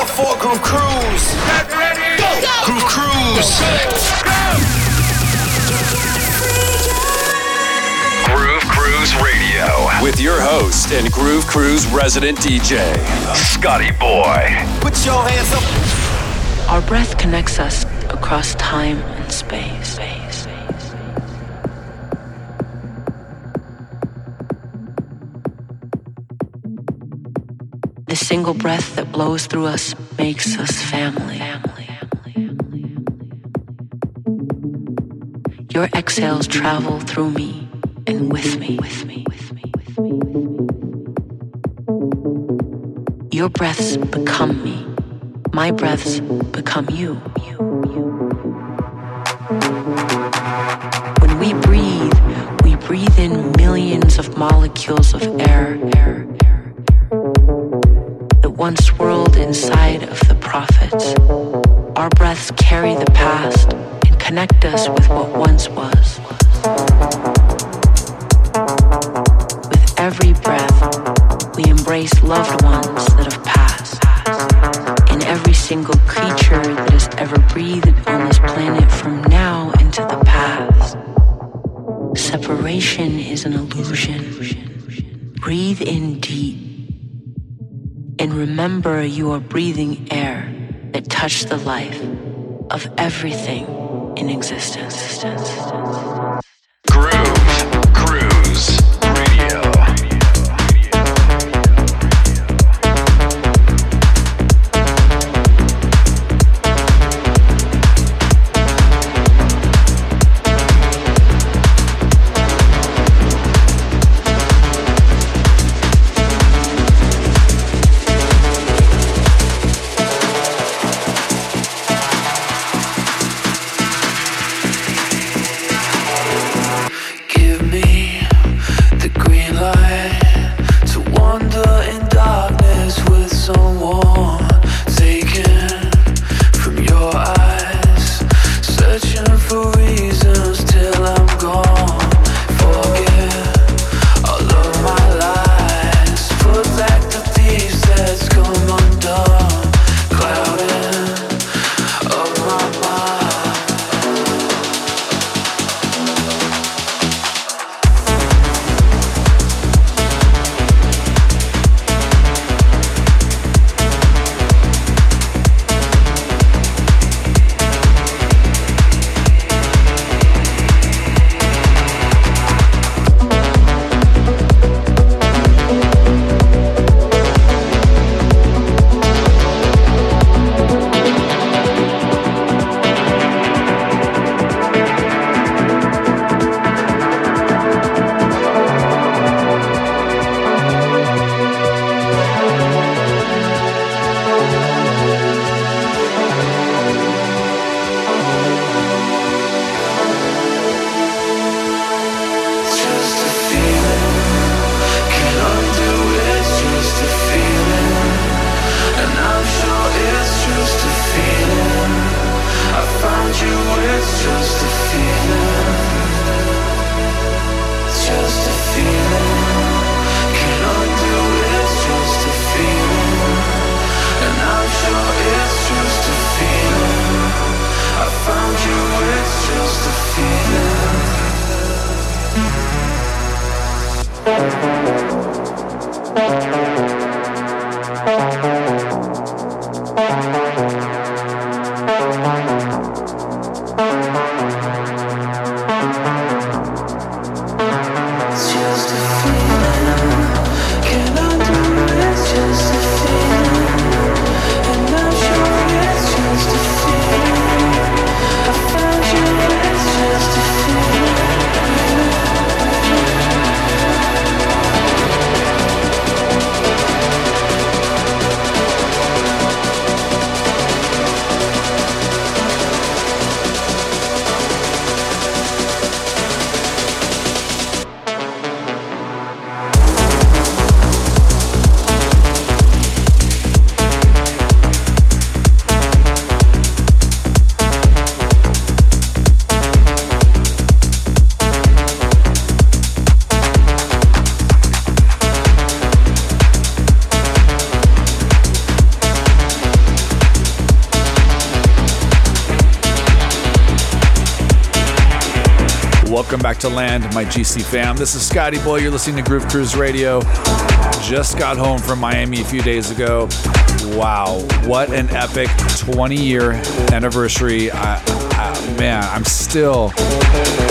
up for Groove Cruise. Get ready. Go. Groove Cruise. Groove Cruise Radio with your host and Groove Cruise resident DJ, Scotty Boy. Put your hands up. Our breath connects us across time and space. The single breath that blows through us makes us family. Your exhales travel through me and with me. Your breaths become me. My breaths become you. When we breathe, we breathe in millions of molecules of air, air, once swirled inside of the prophets. Our breaths carry the past and connect us with what once was. With every breath, we embrace loved ones that have passed. In every single creature that has ever breathed on this planet from now into the past. Separation is an illusion. Breathe in deep and remember you are breathing air that touched the life of everything in existence. Welcome back to land, my GC fam. This is Scotty Boy. You're listening to Groove Cruise Radio. Just got home from Miami a few days ago. Wow, what an epic 20 year anniversary. I, I, man, I'm still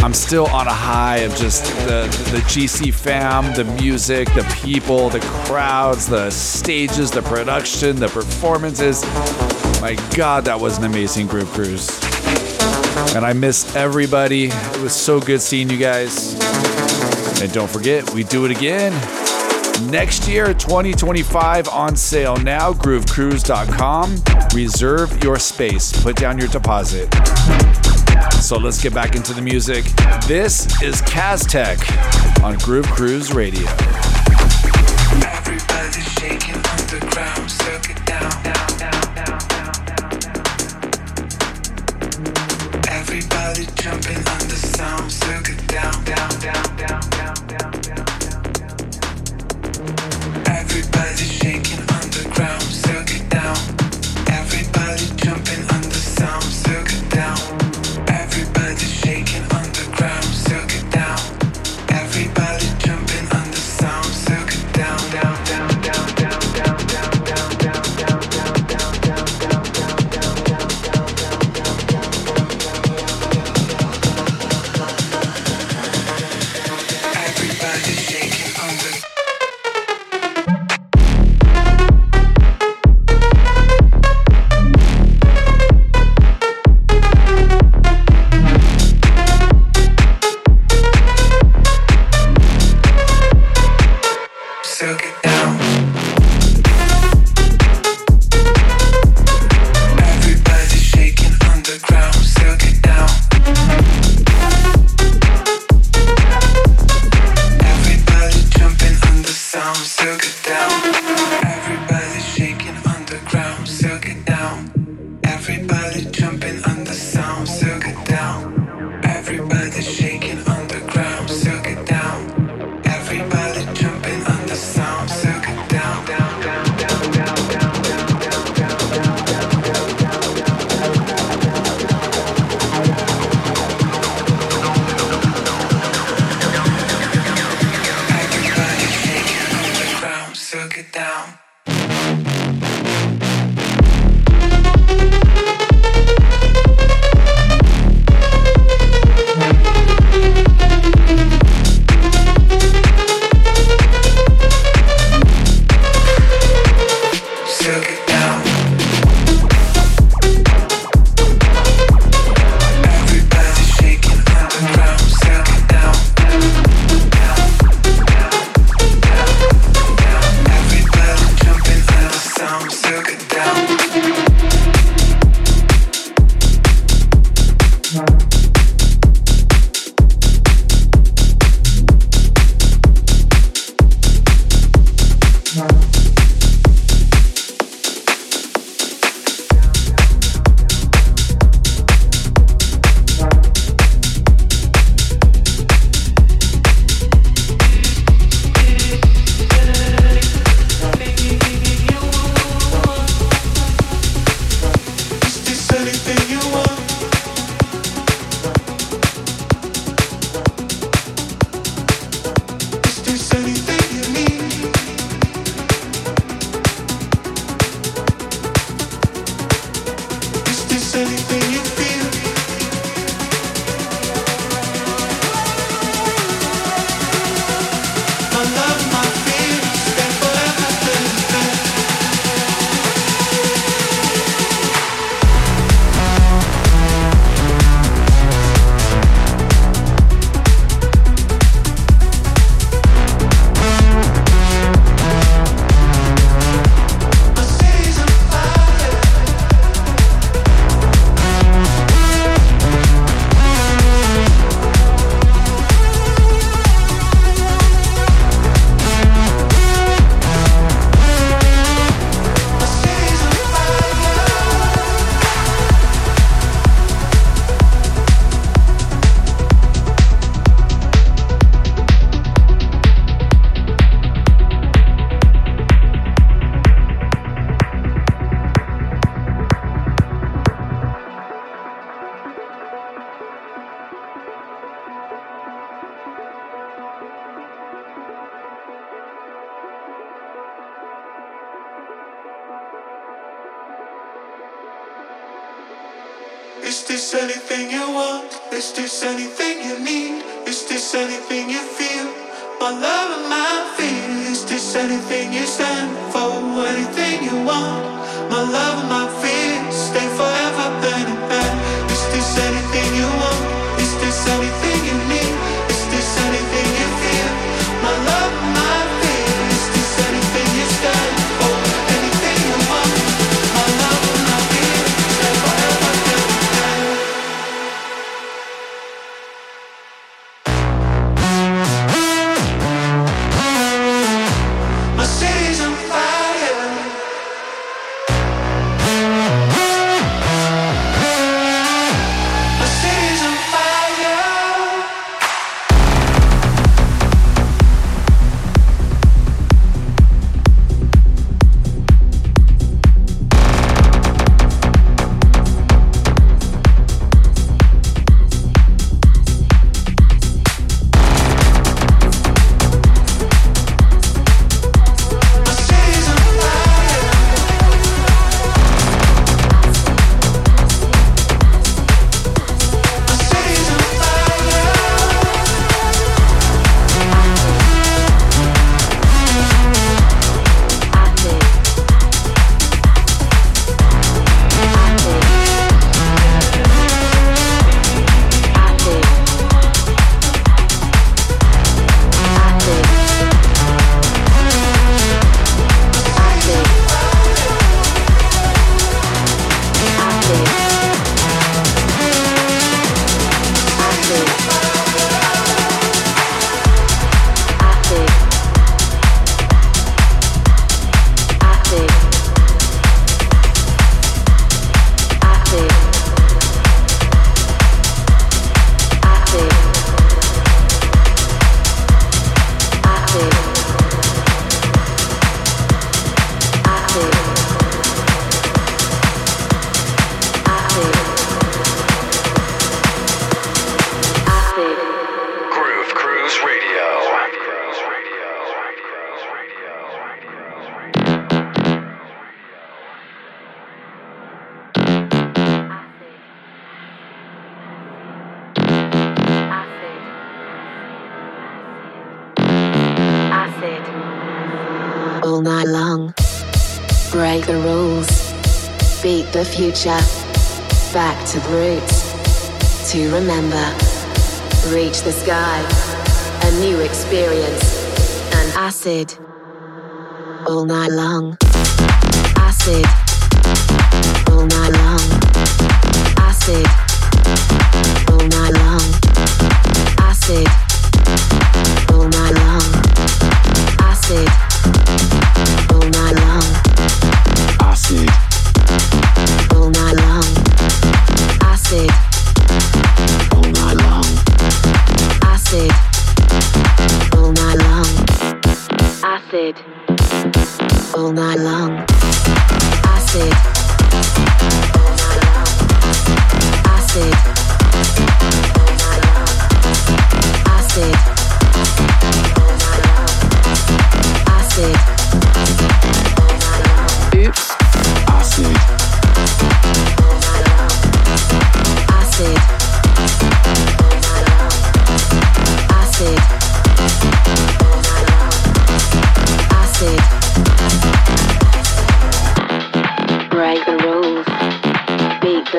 I'm still on a high of just the the GC fam, the music, the people, the crowds, the stages, the production, the performances. My god, that was an amazing Groove Cruise. And I miss everybody. It was so good seeing you guys. And don't forget, we do it again next year, 2025, on sale now. GrooveCruise.com. Reserve your space. Put down your deposit. So let's get back into the music. This is Cazztek on Groove Cruise Radio. Jumping on the sound, down, down, down, down, down,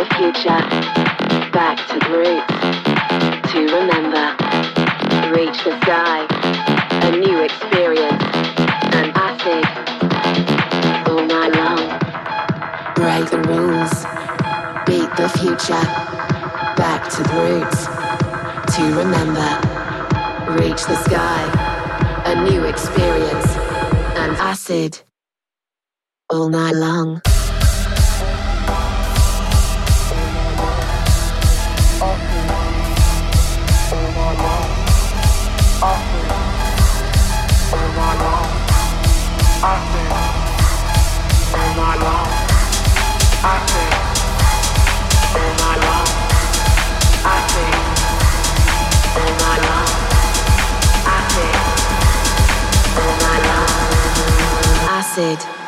the future, back to the roots, to remember, reach the sky, a new experience, an acid, all night long. Break the rules, beat the future, back to the roots, to remember, reach the sky, a new experience, an acid, all night long. acid.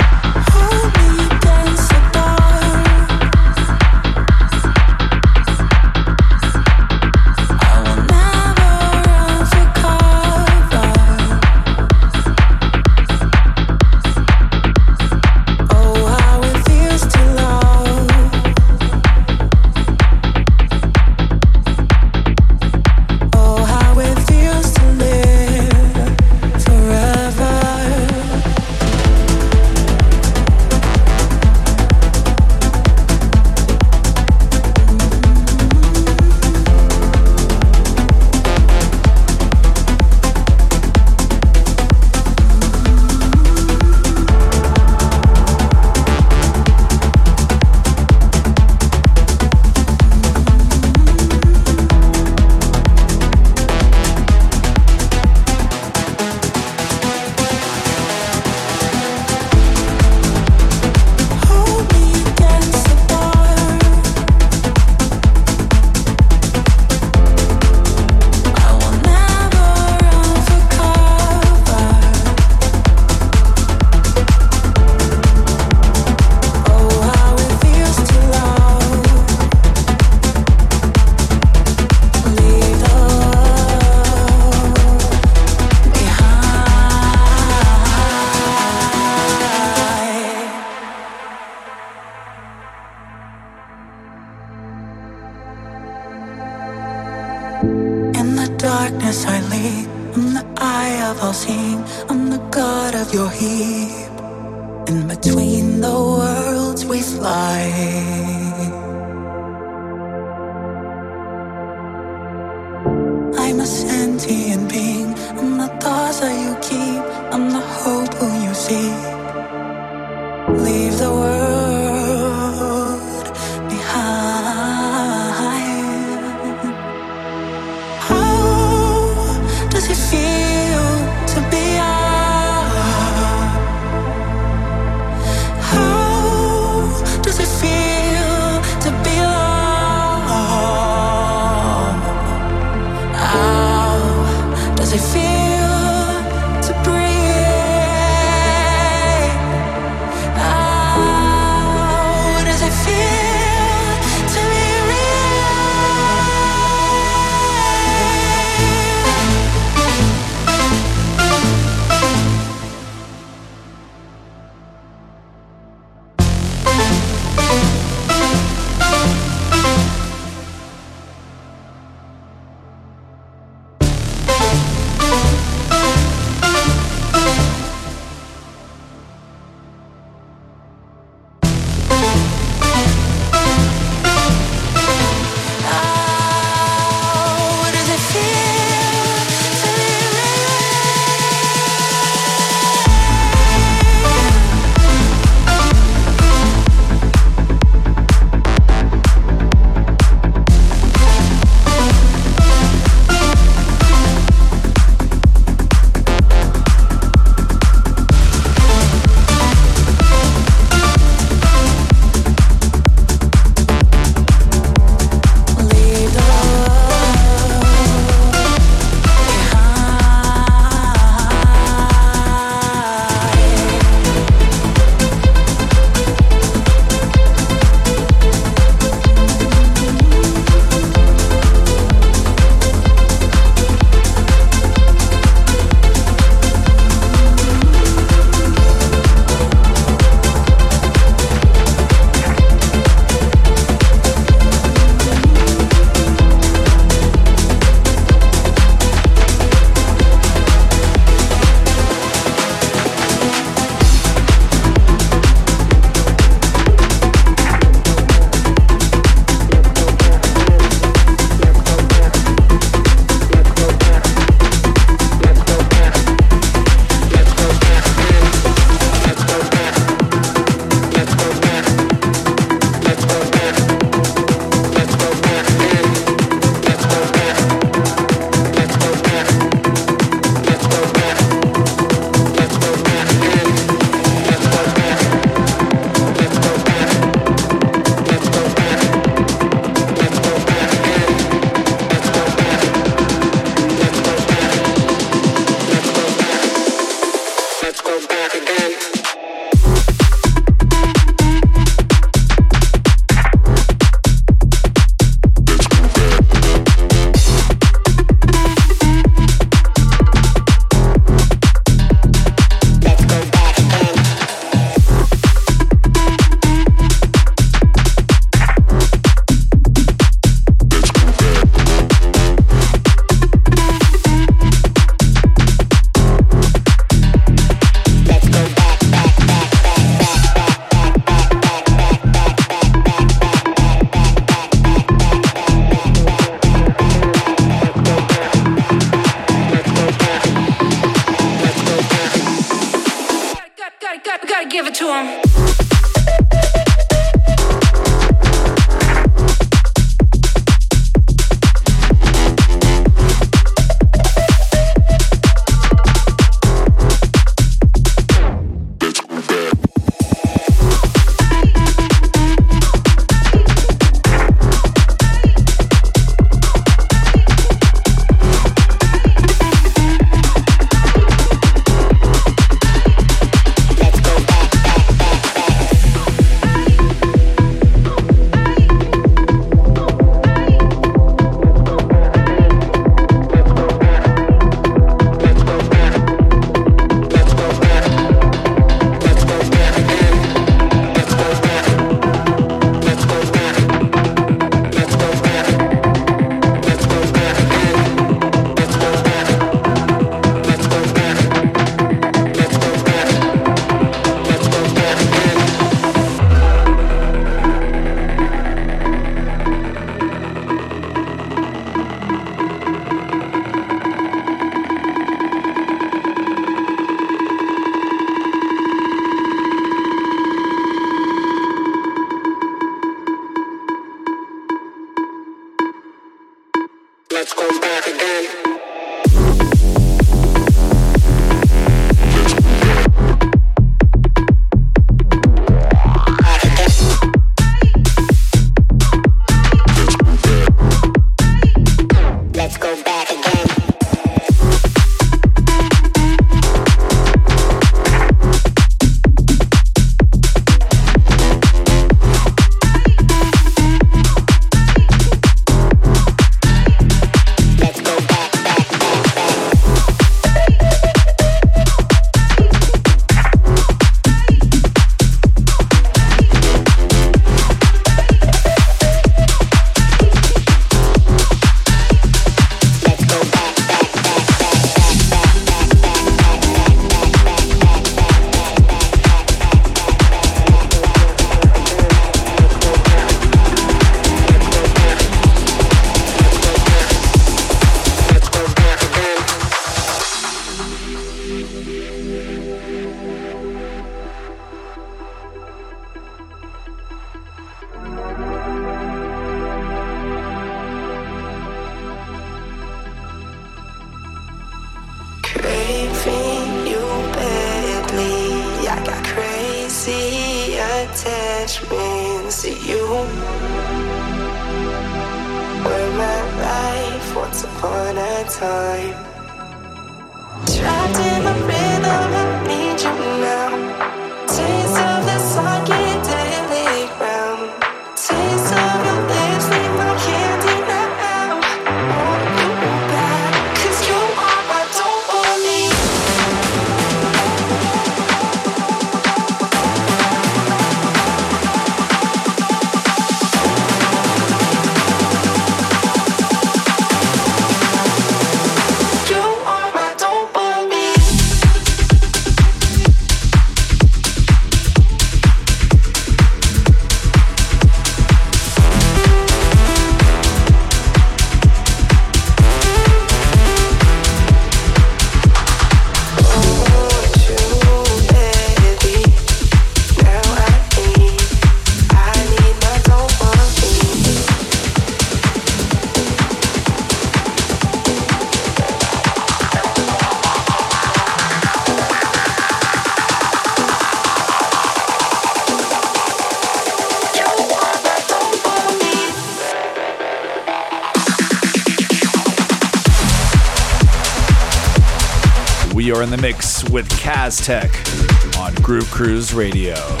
Cazztek on Groove Cruise Radio.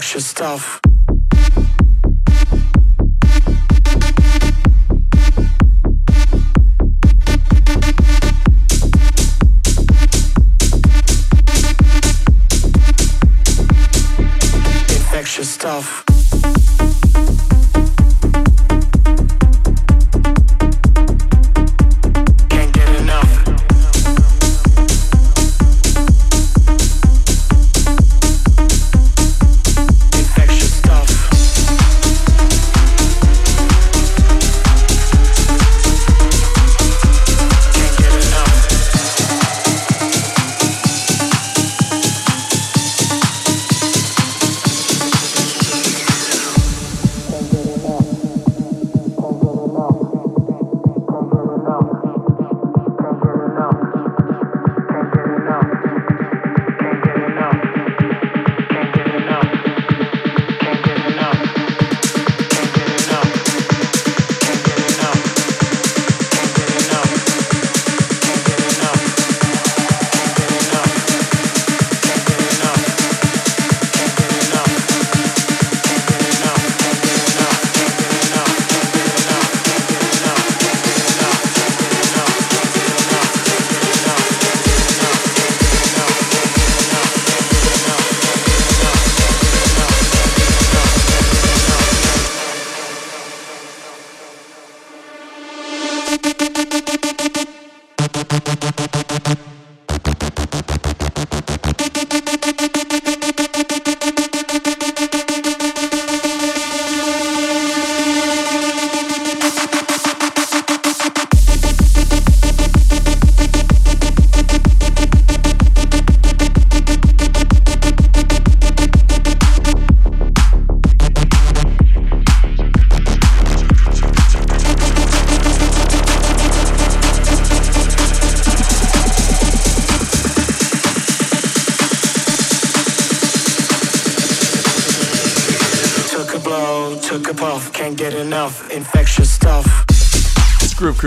Infectious stuff.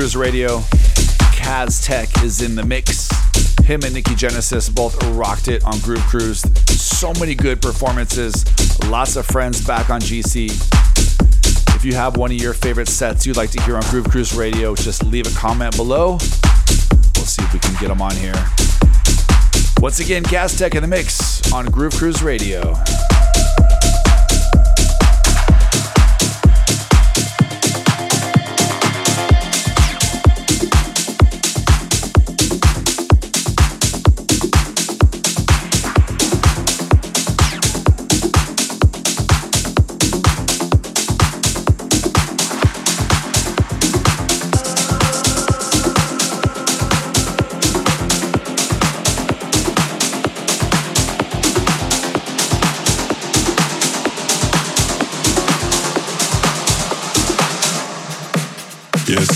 Cruise Radio. Cazztek is in the mix. Him and Nikki Genesis both rocked it on Groove Cruise. So many good performances. Lots of friends back on GC. If you have one of your favorite sets you'd like to hear on Groove Cruise Radio, just leave a comment below. We'll see if we can get them on here. Once again, Cazztek in the mix on Groove Cruise Radio.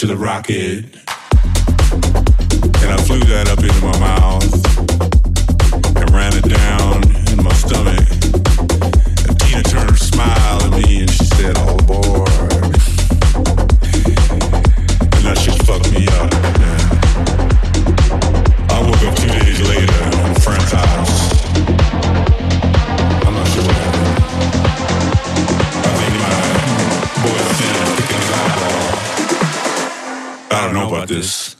to the rocket. And I flew that up into my mouth I know about this. so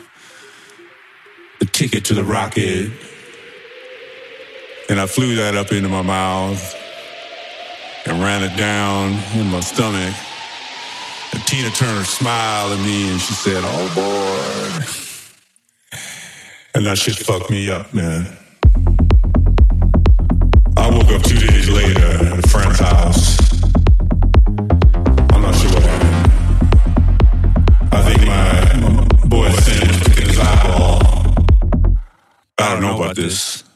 to the rocket. And I flew that up into my mouth and ran it down in my stomach. And Tina Turner smiled at me and she said, Oh boy. And that shit fucked me up, man. About this.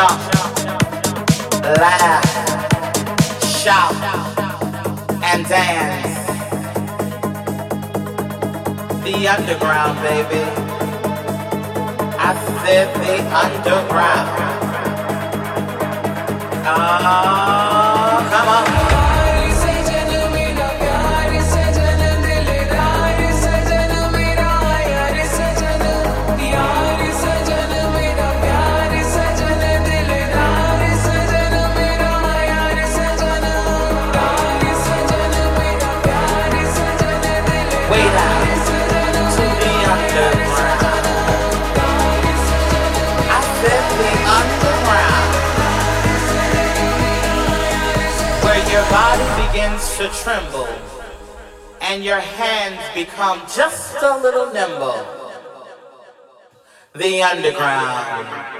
Jump, laugh, shout, and dance. The underground, baby. I said the underground. Oh, come on. Begins to tremble and your hands become just a little nimble. The underground.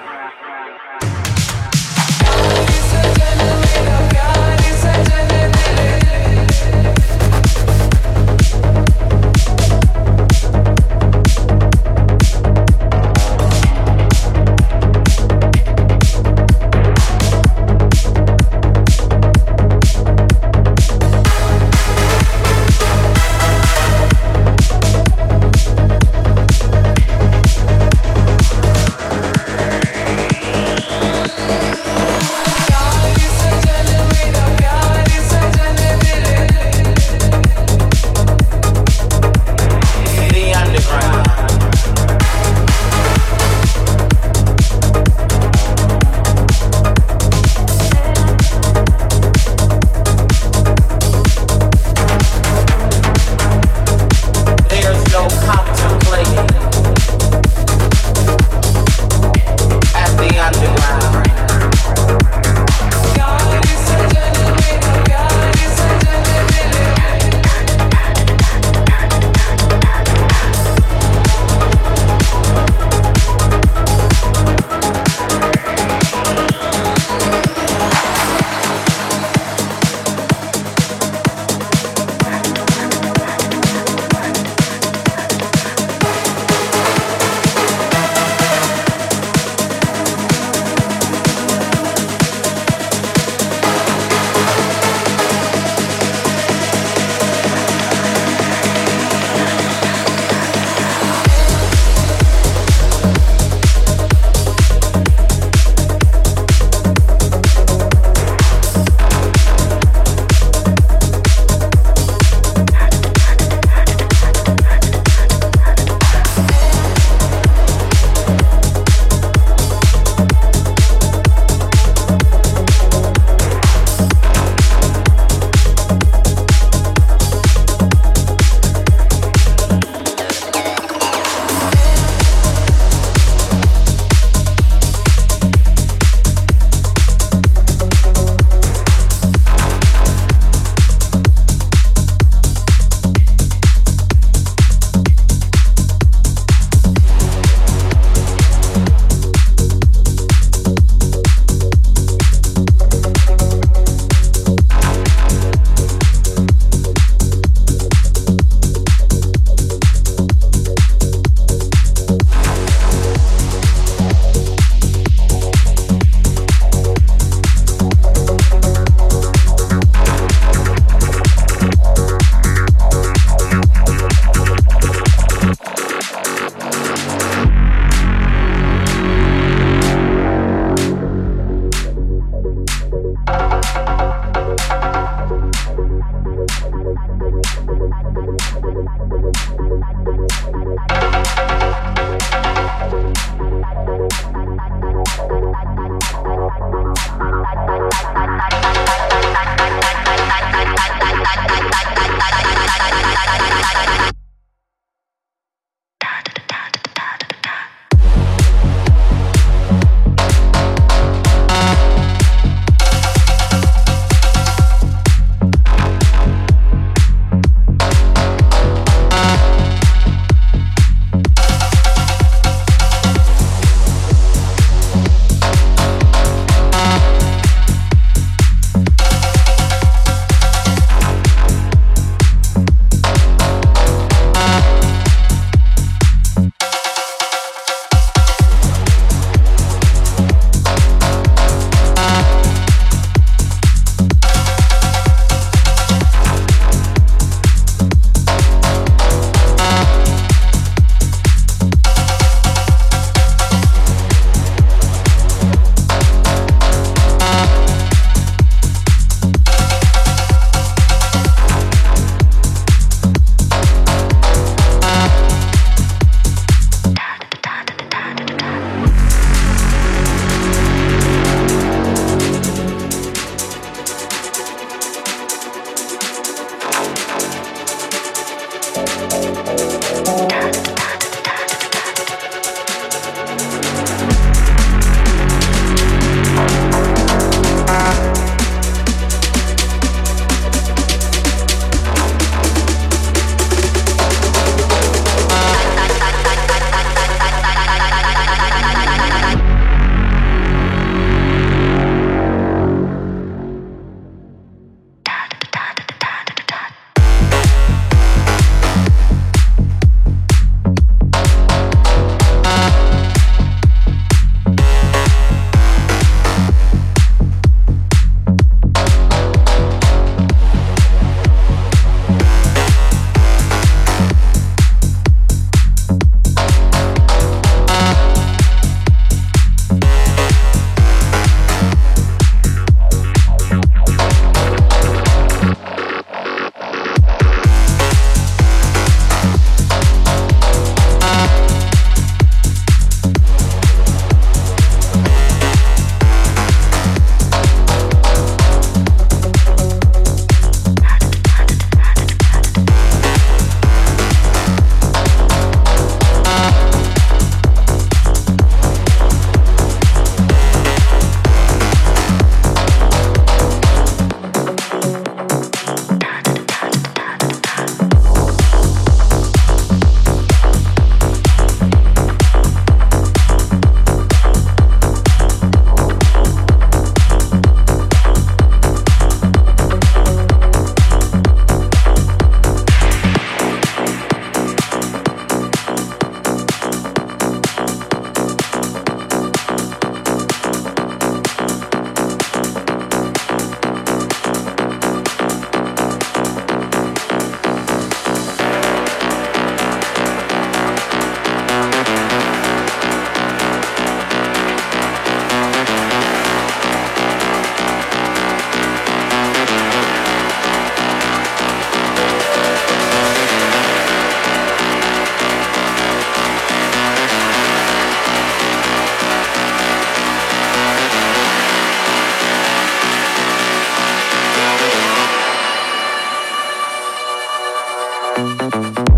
Música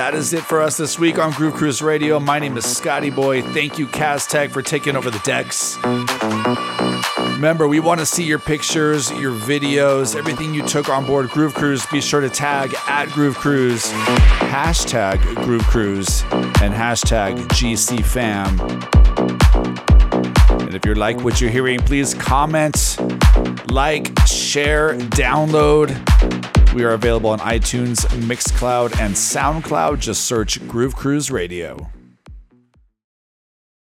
that is it for us this week on Groove Cruise Radio. My name is Scotty Boy. Thank you, Cazztek, for taking over the decks. Remember, we want to see your pictures, your videos, everything you took on board Groove Cruise. Be sure to tag at Groove Cruise, hashtag Groove Cruise, and hashtag GCFam. And if you like what you're hearing, please comment, like, share, download. We are available on iTunes, And SoundCloud. Just search Groove Cruise Radio.